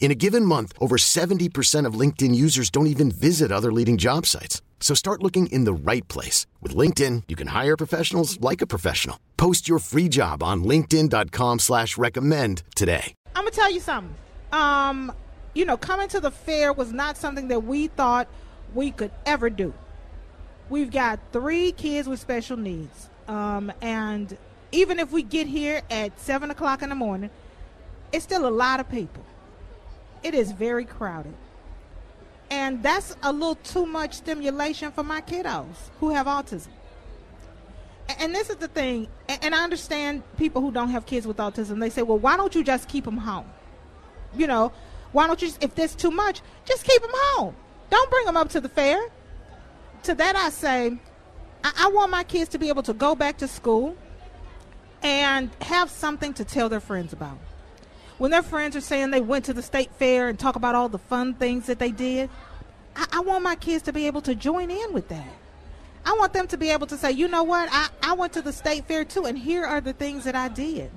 In a given month, over 70% of LinkedIn users don't even visit other leading job sites. So start looking in the right place. With LinkedIn, you can hire professionals like a professional. Post your free job on linkedin.com slash recommend today. I'm to tell you something. Um, you know, coming to the fair was not something that we thought we could ever do. We've got three kids with special needs. Um, and even if we get here at 7 o'clock in the morning, it's still a lot of people it is very crowded. And that's a little too much stimulation for my kiddos who have autism. And this is the thing, and I understand people who don't have kids with autism. They say, well, why don't you just keep them home? You know, why don't you, if there's too much, just keep them home. Don't bring them up to the fair. To that, I say, I, I want my kids to be able to go back to school and have something to tell their friends about when their friends are saying they went to the state fair and talk about all the fun things that they did, I, I want my kids to be able to join in with that. I want them to be able to say, you know what, I, I went to the state fair too, and here are the things that I did.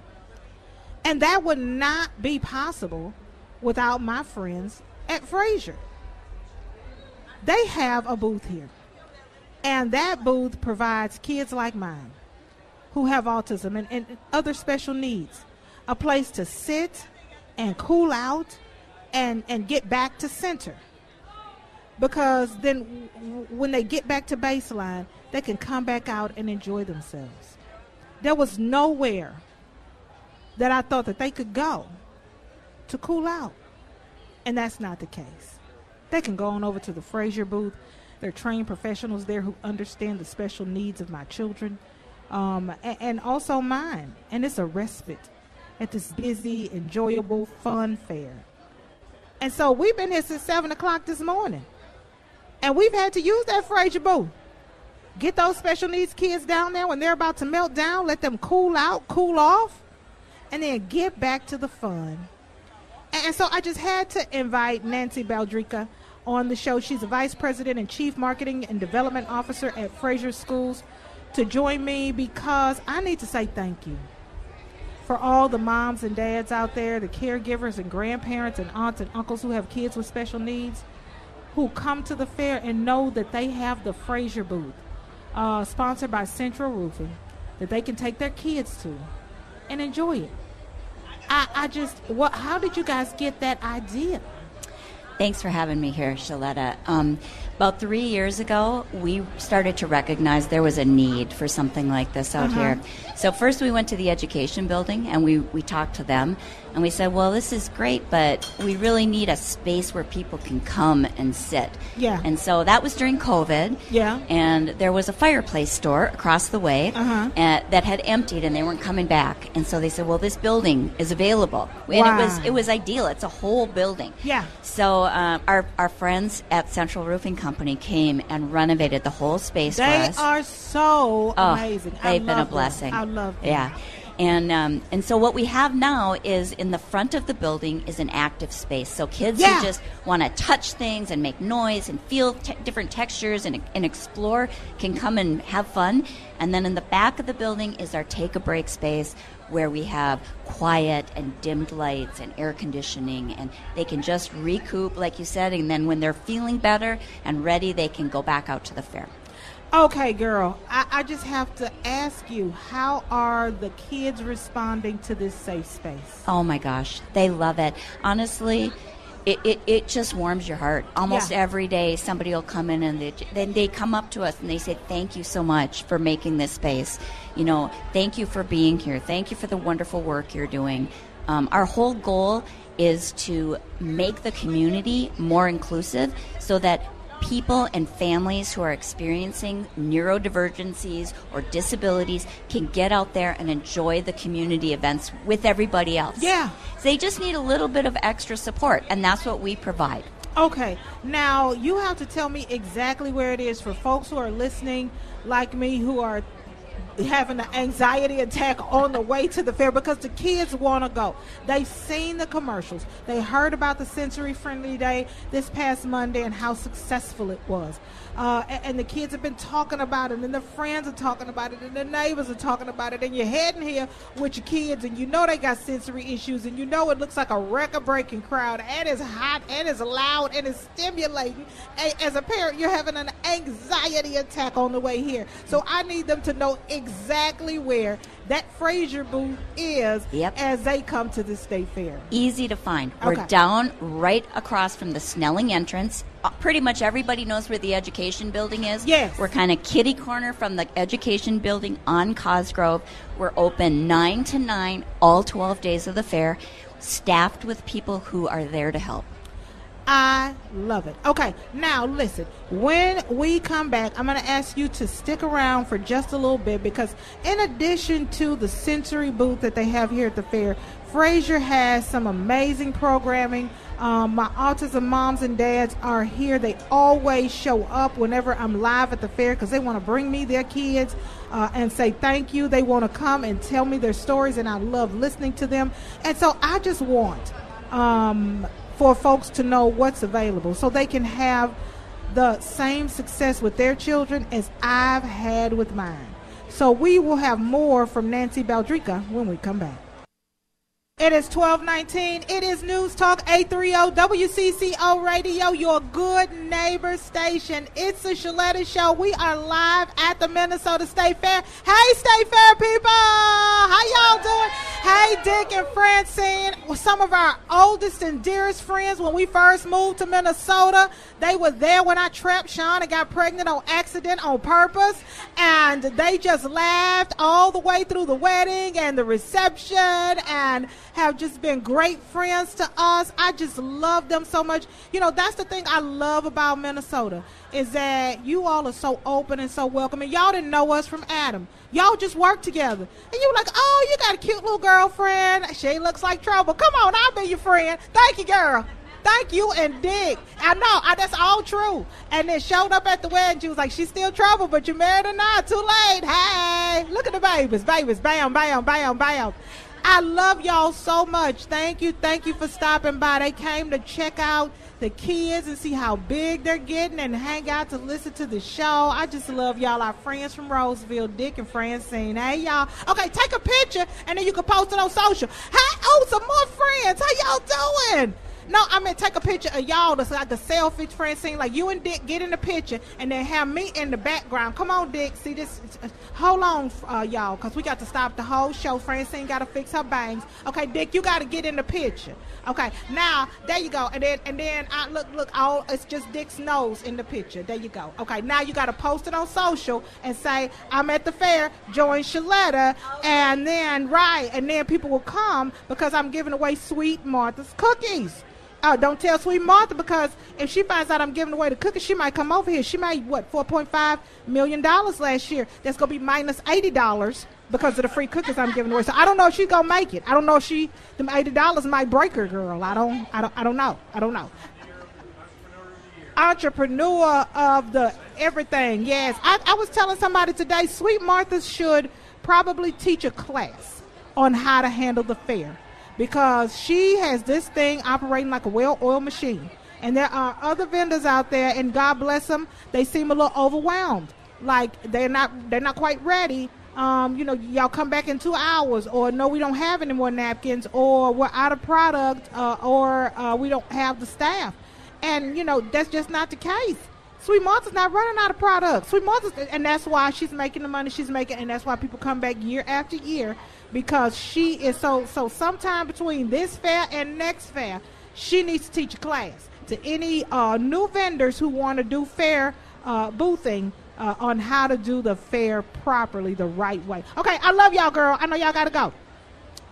And that would not be possible without my friends at Fraser. They have a booth here. And that booth provides kids like mine who have autism and, and other special needs a place to sit and cool out and and get back to center. Because then w- when they get back to baseline they can come back out and enjoy themselves. There was nowhere that i thought that they could go to cool out. And that's not the case. They can go on over to the fraser booth. There are trained professionals there who understand the special needs of my children um, and, and also mine. And it's a respite at this busy, enjoyable, fun fair. And so we've been here since 7 o'clock this morning. And we've had to use that Fraser booth. Get those special needs kids down there when they're about to melt down, let them cool out, cool off, and then get back to the fun. And so I just had to invite Nancy Baldrica on the show. She's a vice president and chief marketing and development officer at Fraser Schools to join me because I need to say thank you for all the moms and dads out there, the caregivers and grandparents and aunts and uncles who have kids with special needs, who come to the fair and know that they have the Fraser booth, uh, sponsored by Central Roofing, that they can take their kids to and enjoy it. I, I just, what? How did you guys get that idea? Thanks for having me here, Shaletta. Um, about three years ago, we started to recognize there was a need for something like this out uh-huh. here. So first we went to the education building and we, we talked to them and we said, well, this is great, but we really need a space where people can come and sit. Yeah. And so that was during COVID. Yeah. And there was a fireplace store across the way uh-huh. at, that had emptied and they weren't coming back. And so they said, well, this building is available. And wow. it was it was ideal. It's a whole building. Yeah. So uh, our, our friends at Central Roofing Company came and renovated the whole space they for us. They are so oh, amazing. They've been a blessing. Them. I love them. Yeah. And um, and so what we have now is in the front of the building is an active space. So kids yeah. who just want to touch things and make noise and feel te- different textures and, and explore can come and have fun. And then in the back of the building is our take a break space where we have quiet and dimmed lights and air conditioning and they can just recoup like you said and then when they're feeling better and ready they can go back out to the fair Okay, girl, I, I, just have to ask you, how are the kids responding to this safe space? Oh my gosh, they love it. Honestly, it, it, it just warms your heart. Almost Yeah. every day, somebody will come in and they, then they come up to us and they say, "Thank you so much for making this space. You know, thank you for being here. Thank you for the wonderful work you're doing." Um, our whole goal is to make the community more inclusive, so that people and families who are experiencing neurodivergencies or disabilities can get out there and enjoy the community events with everybody else. Yeah. They just need a little bit of extra support, and that's what we provide. Okay, now you have to tell me exactly where it is for folks who are listening, like me, who are having an anxiety attack on the way to the fair because the kids want to go. They've seen the commercials. They heard about the sensory friendly day this past Monday and how successful it was. Uh, a- and, the kids have been talking about it, and their friends are talking about it, and their neighbors are talking about it. And you're heading here with your kids, and you know they got sensory issues, and you know it looks like a record breaking crowd, and it's hot, and it's loud, and it's stimulating. A- As a parent, you're having an anxiety attack on the way here. So I need them to know exactly where that Fraser booth is Yep. as they come to the state fair. Easy to find. We're down right across from the Snelling entrance. Uh, pretty much everybody knows where the education building is. Yes. We're kind of kitty corner from the education building on Cosgrove. We're open 9 to 9 all 12 days of the fair, staffed with people who are there to help. I love it. Okay, now listen. When we come back, I'm going to ask you to stick around for just a little bit because, in addition to the sensory booth that they have here at the fair, Fraser has some amazing programming. Um, my autism moms and dads are here. They always show up whenever I'm live at the fair because they want to bring me their kids uh, and say thank you. They want to come and tell me their stories, and I love listening to them. And so I just want um, for folks to know what's available so they can have the same success with their children as I've had with mine. So we will have more from Nancy Baldrica when we come back. It is 1219. It is News Talk 830 WCCO Radio, your good neighbor station. It's the Shaletta Show. We are live at the Minnesota State Fair. Hey, State Fair people! How y'all doing? Hey, Dick and Francine, some of our oldest and dearest friends when we first moved to Minnesota. They were there when I trapped Sean and got pregnant on accident on purpose. And they just laughed all the way through the wedding and the reception and have just been great friends to us. I just love them so much. You know, that's the thing I love about Minnesota is that you all are so open and so welcoming. Y'all didn't know us from Adam. Y'all just work together. And you were like, oh, you got a cute little girlfriend. She looks like trouble. Come on, I'll be your friend. Thank you, girl. Thank you and Dick. I know I, that's all true. And then showed up at the wedding. She was like, "She's still trouble, but you married or not? Too late. Hey, look at the babies, babies. Bam, bam, bam, bam. I love y'all so much. Thank you, thank you for stopping by. They came to check out the kids and see how big they're getting and hang out to listen to the show. I just love y'all. Our friends from Roseville, Dick and Francine. Hey y'all. Okay, take a picture and then you can post it on social. Hey, oh, some more friends. How y'all doing? No, I mean take a picture of y'all that's like a selfie Francine, like you and Dick get in the picture and then have me in the background. Come on, Dick. See this? Hold on, uh, y'all, because we got to stop the whole show. Francine got to fix her bangs. Okay, Dick, you got to get in the picture. Okay, now there you go, and then and then I look look all it's just Dick's nose in the picture. There you go. Okay, now you got to post it on social and say I'm at the fair. Join Shaletta, and then right, and then people will come because I'm giving away Sweet Martha's cookies. Oh, don't tell Sweet Martha because if she finds out I'm giving away the cookies, she might come over here. She made what four point five million dollars last year. That's gonna be minus eighty dollars because of the free cookies I'm giving away. So I don't know if she's gonna make it. I don't know if she them eighty dollars might break her, girl. I don't. I don't. I don't know. I don't know. Entrepreneur of the everything. Yes, I, I was telling somebody today. Sweet Martha should probably teach a class on how to handle the fair because she has this thing operating like a well-oiled machine. And there are other vendors out there, and God bless them, they seem a little overwhelmed. Like they're not they're not quite ready. Um, you know, y'all come back in two hours, or no, we don't have any more napkins, or we're out of product, uh, or uh, we don't have the staff. And you know, that's just not the case. Sweet Martha's not running out of product. Sweet Martha's, and that's why she's making the money she's making, and that's why people come back year after year because she is so. So sometime between this fair and next fair, she needs to teach a class to any uh, new vendors who want to do fair uh, boothing uh, on how to do the fair properly, the right way. Okay, I love y'all, girl. I know y'all got to go.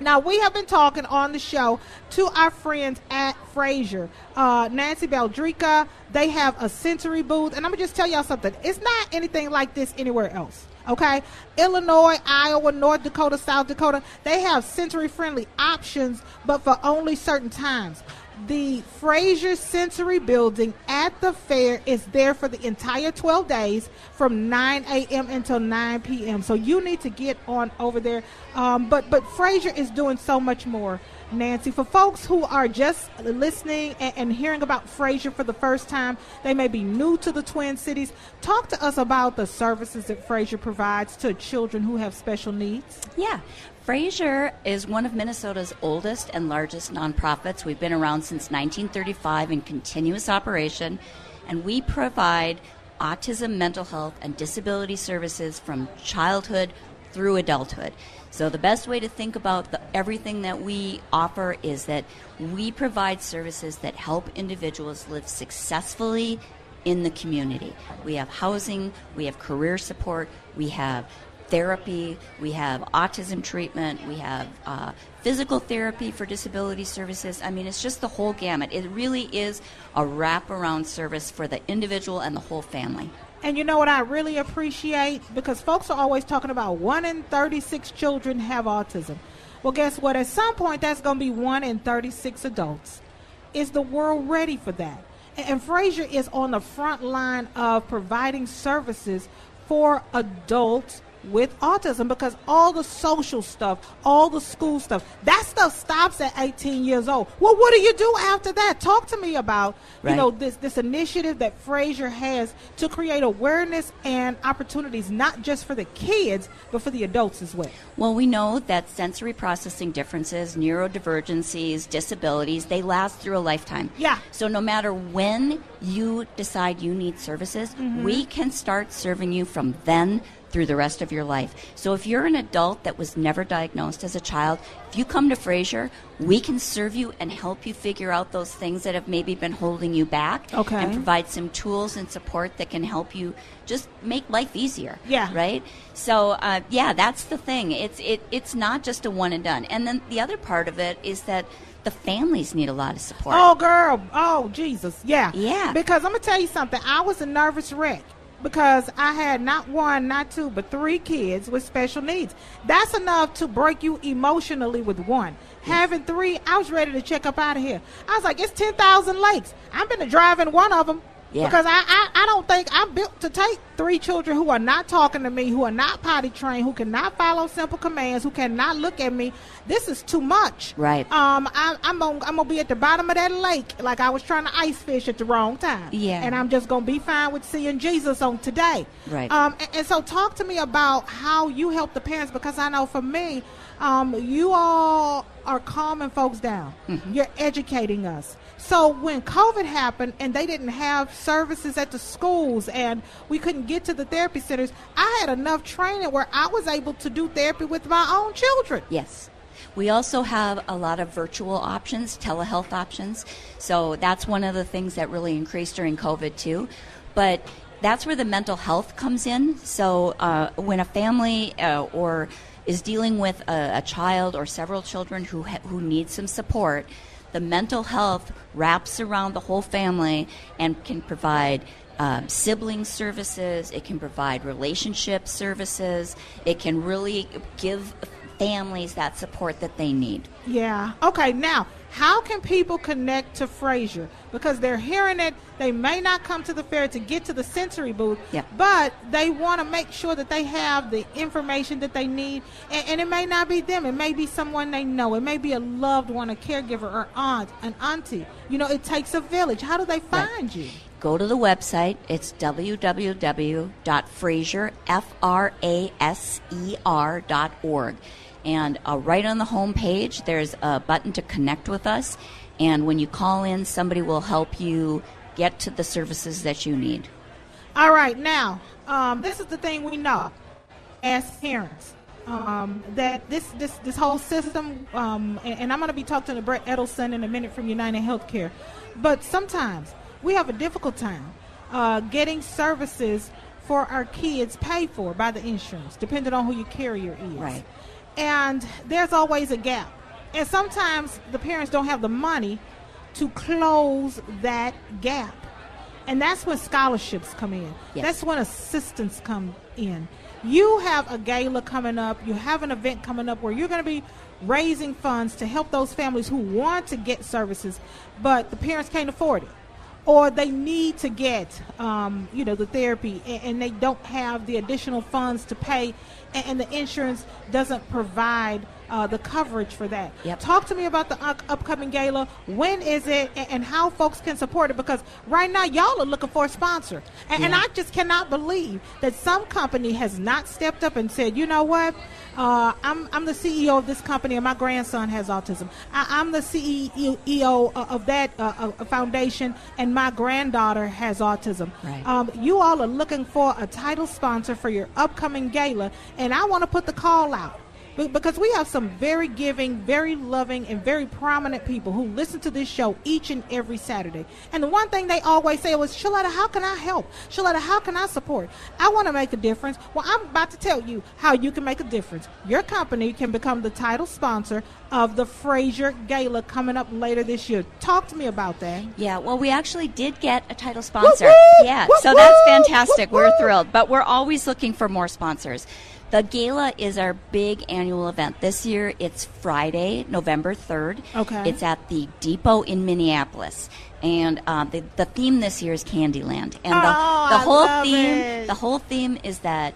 Now we have been talking on the show to our friends at Fraser, uh, Nancy Baldrica. They have a sensory booth, and I'm gonna just tell y'all something. It's not anything like this anywhere else. Okay, Illinois, Iowa, North Dakota, South Dakota, they have sensory friendly options, but for only certain times the Fraser Sensory Building at the fair is there for the entire 12 days from 9 a.m. until 9 p.m. So you need to get on over there. Um, but but Fraser is doing so much more. Nancy, for folks who are just listening and, and hearing about Fraser for the first time, they may be new to the Twin Cities. Talk to us about the services that Fraser provides to children who have special needs. Yeah. Fraser is one of Minnesota's oldest and largest nonprofits. We've been around since 1935 in continuous operation, and we provide autism, mental health, and disability services from childhood through adulthood. So, the best way to think about the, everything that we offer is that we provide services that help individuals live successfully in the community. We have housing, we have career support, we have therapy, we have autism treatment, we have uh, physical therapy for disability services. I mean, it's just the whole gamut. It really is a wraparound service for the individual and the whole family. And you know what I really appreciate? Because folks are always talking about 1 in 36 children have autism. Well, guess what? At some point, that's going to be 1 in 36 adults. Is the world ready for that? And Fraser is on the front line of providing services for adults with autism because all the social stuff, all the school stuff, that stuff stops at 18 years old. Well, what do you do after that? Talk to me about right. you know this this initiative that Fraser has to create awareness and opportunities not just for the kids but for the adults as well. Well, we know that sensory processing differences, neurodivergencies, disabilities, they last through a lifetime. Yeah. So no matter when you decide you need services, mm-hmm. we can start serving you from then through the rest of your life. So if you're an adult that was never diagnosed as a child, if you come to Fraser, we can serve you and help you figure out those things that have maybe been holding you back okay. and provide some tools and support that can help you just make life easier. Yeah. Right? So uh, yeah, that's the thing. It's it it's not just a one and done. And then the other part of it is that the families need a lot of support. Oh, girl. Oh, Jesus. Yeah. Yeah. Because I'm going to tell you something. I was a nervous wreck because I had not one, not two, but three kids with special needs. That's enough to break you emotionally with one. Having three, I was ready to check up out of here. I was like, it's 10,000 lakes. I'm going to drive in one of them. Yeah. Because I, I, I don't think I'm built to take three children who are not talking to me, who are not potty trained, who cannot follow simple commands, who cannot look at me. This is too much. Right. Um, I, I'm gonna, I'm gonna be at the bottom of that lake like I was trying to ice fish at the wrong time. Yeah. And I'm just gonna be fine with seeing Jesus on today. Right. Um, and, and so talk to me about how you help the parents because I know for me, um, you all are calming folks down. Mm-hmm. You're educating us. So when COVID happened and they didn't have services at the schools and we couldn't get to the therapy centers, I had enough training where I was able to do therapy with my own children. Yes. We also have a lot of virtual options, telehealth options. So that's one of the things that really increased during COVID too. But that's where the mental health comes in. So uh, when a family uh, or is dealing with a, a, child or several children who ha- who need some support, the mental health wraps around the whole family and can provide um, sibling services, it can provide relationship services, it can really give families that support that they need. Yeah. Okay, now how can people connect to Fraser? Because they're hearing it, they may not come to the fair to get to the sensory booth, yeah. but they want to make sure that they have the information that they need. And, and, it may not be them, it may be someone they know, it may be a loved one, a caregiver, or aunt, an auntie. You know, it takes a village. How do they find right. you? Go to the website. It's www.fraser, F-R-A-S-E-R dot org. And uh, right on the home page, there's a button to connect with us. And when you call in, somebody will help you get to the services that you need. All right, now, um, this is the thing we know as parents. um, that this this this whole system, um, and, and, I'm going to be talking to Brett Edelson in a minute from United Healthcare, but sometimes we have a difficult time uh, getting services for our kids paid for by the insurance, depending on who your carrier is. Right. And there's always a gap, and sometimes the parents don't have the money to close that gap. And that's when scholarships come in. Yes. That's when assistance come in. You have a gala coming up, you have an event coming up where you're going to be raising funds to help those families who want to get services, but the parents can't afford it. Or they need to get, um, you know, the therapy, and, and, they don't have the additional funds to pay, and, and the insurance doesn't provide uh, the coverage for that. Yep. Talk to me about the upcoming gala. When is it, and, and, how folks can support it? Because right now, y'all are looking for a sponsor, and, yeah. and I just cannot believe that some company has not stepped up and said, you know what? Uh, I'm, I'm the CEO of this company, and my grandson has autism. I, am the CEO of that uh, foundation, and my granddaughter has autism. Right. Um, you all are looking for a title sponsor for your upcoming gala, and I want to put the call out because we have some very giving, very loving, and very prominent people who listen to this show each and every Saturday. And the one thing they always say was, Shaletta, how can I help? Shaletta, how can I support? I want to make a difference. Well, I'm about to tell you how you can make a difference. Your company can become the title sponsor of the Fraser Gala coming up later this year. Talk to me about that. Yeah, well, we actually did get a title sponsor. Woo-woo! Yeah, Woo-woo! so that's fantastic. Woo-woo! We're thrilled, but we're always looking for more sponsors. The gala is our big annual event. This year it's Friday, November 3rd. Okay. It's at the Depot in Minneapolis. And um, the, the theme this year is Candyland. And the, Oh, the whole theme it. the whole theme is that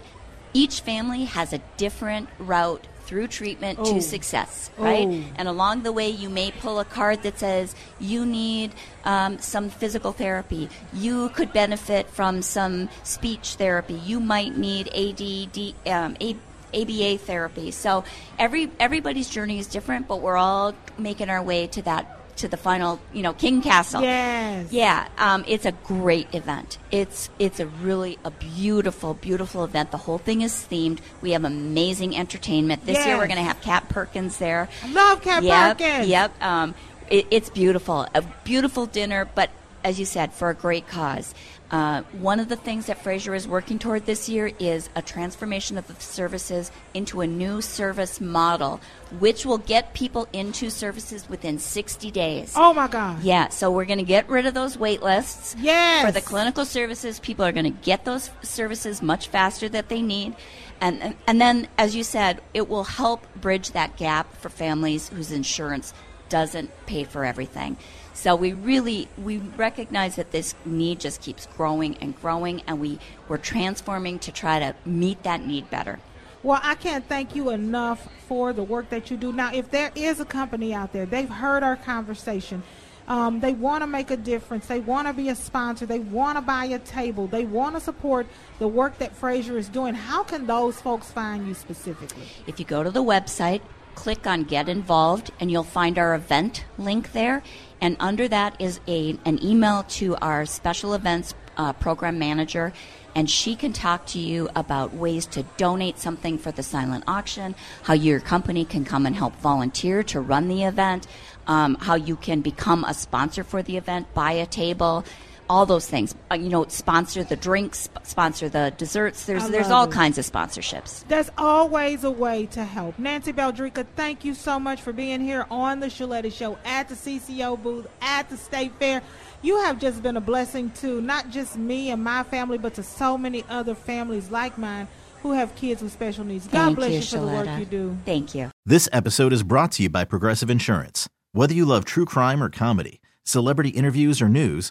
each family has a different route through treatment Oh. to success, right? Oh. And along the way, you may pull a card that says you need um, some physical therapy. You could benefit from some speech therapy. You might need ADD, um, A- ABA therapy. So every everybody's journey is different, but we're all making our way to that to the final, you know, King Castle. Yes. Yeah, um, it's a great event. It's it's a really a beautiful, beautiful event. The whole thing is themed. We have amazing entertainment. This year we're going to have Kat Perkins there. I love Kat yep, Perkins. Yep. Um, it, it's beautiful. A beautiful dinner, but as you said, for a great cause. Uh, one of the things that Fraser is working toward this year is a transformation of the services into a new service model, which will get people into services within 60 days. Oh my God. Yeah, so we're going to get rid of those wait lists. Yes. For the clinical services, people are going to get those services much faster that they need. And, and, and then, as you said, it will help bridge that gap for families whose insurance doesn't pay for everything. So we really we recognize that this need just keeps growing and growing, and we we're transforming to try to meet that need better. Well, I can't thank you enough for the work that you do. Now, if there is a company out there, they've heard our conversation. Um, they want to make a difference. They want to be a sponsor. They want to buy a table. They want to support the work that Fraser is doing. How can those folks find you specifically? If you go to the website, click on Get Involved, and you'll find our event link there. And under that is a, an email to our special events uh, program manager, and she can talk to you about ways to donate something for the silent auction, how your company can come and help volunteer to run the event, um, how you can become a sponsor for the event, buy a table. All those things, uh, you know, sponsor the drinks, sponsor the desserts. There's there's all it. kinds of sponsorships. There's always a way to help. Nancy Baldrica, thank you so much for being here on the Shaletta Show at the CCO booth at the State Fair. You have just been a blessing to not just me and my family, but to so many other families like mine who have kids with special needs. God Thank bless you, you, for the work you do. Thank you. This episode is brought to you by Progressive Insurance. Whether you love true crime or comedy, celebrity interviews or news,